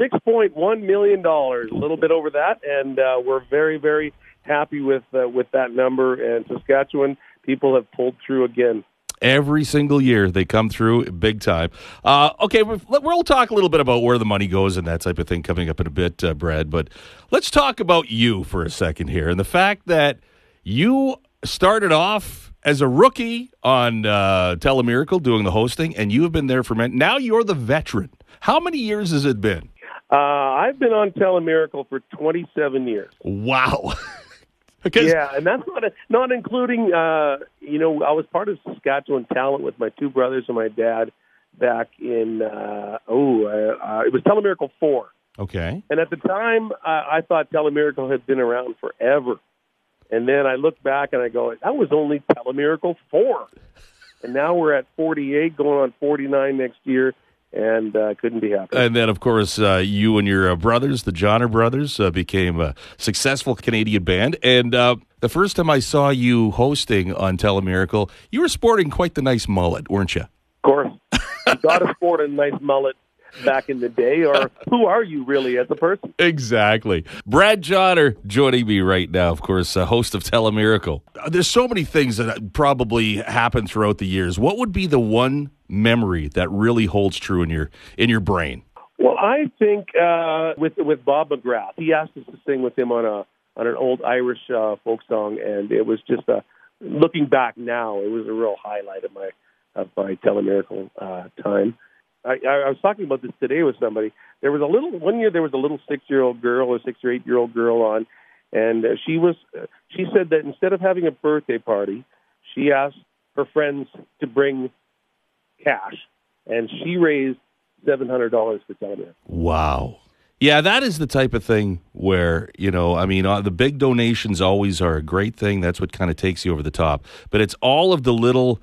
six point one million dollars, a little bit over that, and uh, we're very very happy with uh, with that number. And Saskatchewan people have pulled through again. Every single year they come through big time. Uh, okay, we'll talk a little bit about where the money goes and that type of thing coming up in a bit, uh, Brad. But let's talk about you for a second here and the fact that you started off as a rookie on uh, Telemiracle doing the hosting, and you have been there for many. Now you're the veteran. How many years has it been? Uh, I've been on Telemiracle for 27 years. Wow. Yeah, and that's not not including. Uh, you know, I was part of Saskatchewan Talent with my two brothers and my dad back in. Uh, oh, uh, uh, it was Telemiracle four, okay. and at the time, I, I thought Telemiracle had been around forever. And then I look back and I go, that was only Telemiracle four, and now we're at 48, going on 49 next year, and uh, couldn't be happier. And then, of course, uh, you and your uh, brothers, the Johner brothers, uh, became a successful Canadian band. And uh, the first time I saw you hosting on Telemiracle, you were sporting quite the nice mullet, weren't you? Of course, you got to sport a nice mullet back in the day, or who are you really as a person? Exactly. Brad Johner joining me right now, of course, uh, host of Telemiracle. There's so many things that probably happened throughout the years. What would be the one memory that really holds true in your in your brain? Well, I think uh, with with Bob McGrath, he asked us to sing with him on a on an old Irish uh, folk song, and it was just a looking back now, it was a real highlight of my of my Telemiracle uh, time. I, I, was talking about this today with somebody. There was a little one year. There was a little six year old girl, a six or eight year old girl on, and uh, she was. Uh, she said that instead of having a birthday party, she asked her friends to bring cash, and she raised seven hundred dollars for Telemiracle. Wow. Yeah, that is the type of thing where, you know, I mean, uh, the big donations always are a great thing. That's what kind of takes you over the top. But it's all of the little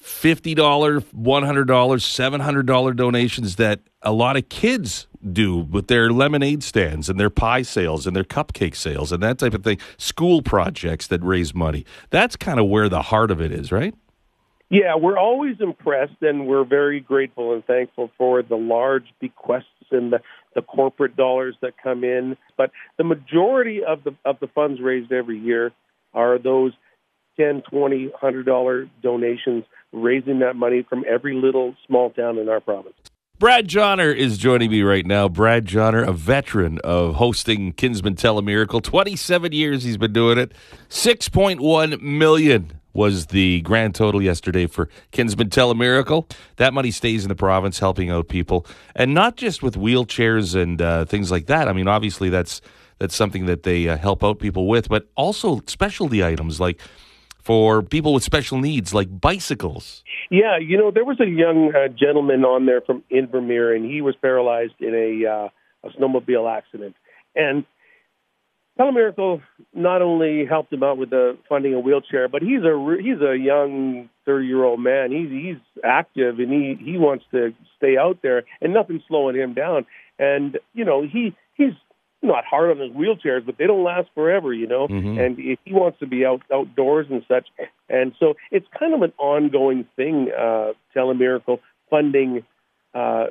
$50, $100, $700 donations that a lot of kids do with their lemonade stands and their pie sales and their cupcake sales and that type of thing. School projects that raise money. That's kind of where the heart of it is, right? Yeah, we're always impressed, and we're very grateful and thankful for the large bequests and the, the corporate dollars that come in. But the majority of the of the funds raised every year are those ten, twenty, hundred dollar donations, raising that money from every little small town in our province. Brad Johner is joining me right now. Brad Johner, a veteran of hosting Kinsmen Telemiracle. 27 years he's been doing it. 6.1 million was the grand total yesterday for Kinsmen Telemiracle. That money stays in the province helping out people and not just with wheelchairs and uh, things like that. I mean, obviously that's that's something that they uh, help out people with, but also specialty items like for people with special needs like bicycles. Yeah, you know, there was a young uh, gentleman on there from Invermere, and he was paralyzed in a uh, a snowmobile accident. And Telemiracle not only helped him out with the funding a wheelchair, but he's a he's a young thirty year old man. He's he's active and he he wants to stay out there, and nothing's slowing him down. And you know, he he's not hard on his wheelchairs, but they don't last forever, you know. Mhm. And he he wants to be out outdoors and such. And so it's kind of an ongoing thing. Uh, Telemiracle funding uh,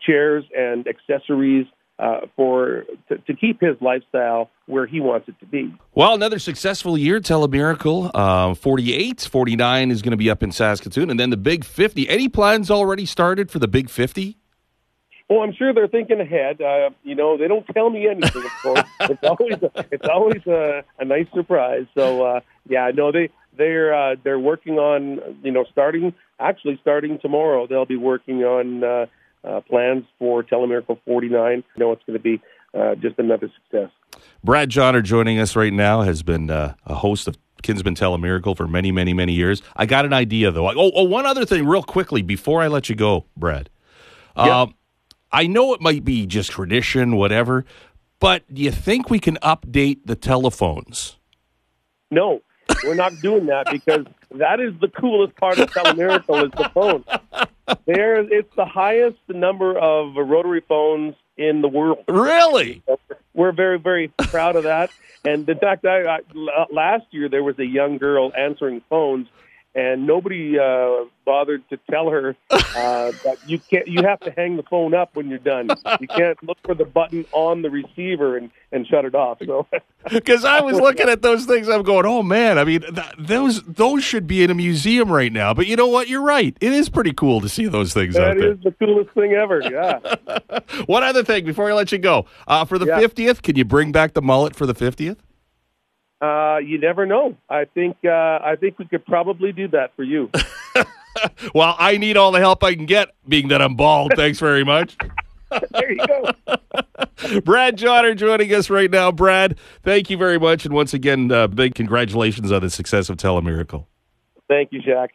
chairs and accessories uh, for to, to keep his lifestyle where he wants it to be. Well, another successful year, Telemiracle. Uh, 48, 49 is going to be up in Saskatoon. And then the Big 50. Any plans already started for the Big 50? Well, I'm sure they're thinking ahead. Uh, you know, they don't tell me anything. Of course, it's always a, it's always a, a nice surprise. So, uh, yeah, no, they they're uh, they're working on you know starting actually starting tomorrow. They'll be working on uh, uh, plans for Telemiracle 49. You know, it's going to be uh, just another success. Brad Johner joining us right now has been uh, a host of Kinsman Telemiracle for many, many, many years. I got an idea, though. Oh, oh one other thing, real quickly, before I let you go, Brad. Yeah. Um, I know it might be just tradition, whatever, but do you think we can update the telephones? No, we're not doing that because that is the coolest part of Telemiracle is the phone. There, it's the highest number of rotary phones in the world. Really? We're very, very proud of that. And in fact, I, I, last year there was a young girl answering phones, and nobody uh, bothered to tell her uh, that you can't. You have to hang the phone up when you're done. You can't look for the button on the receiver and, and shut it off. So, because I was looking at those things, I'm going, oh man. I mean, th- those those should be in a museum right now. But you know what? You're right. It is pretty cool to see those things that out there. is the coolest thing ever. Yeah. One other thing before I let you go, uh, for the Yeah. 50th, can you bring back the mullet for the 50th? Uh, you never know. I think uh, I think we could probably do that for you. Well, I need all the help I can get, being that I'm bald. Thanks very much. there you go. Brad Johner joining us right now. Brad, thank you very much. And once again, uh, big congratulations on the success of Telemiracle. Thank you, Jack.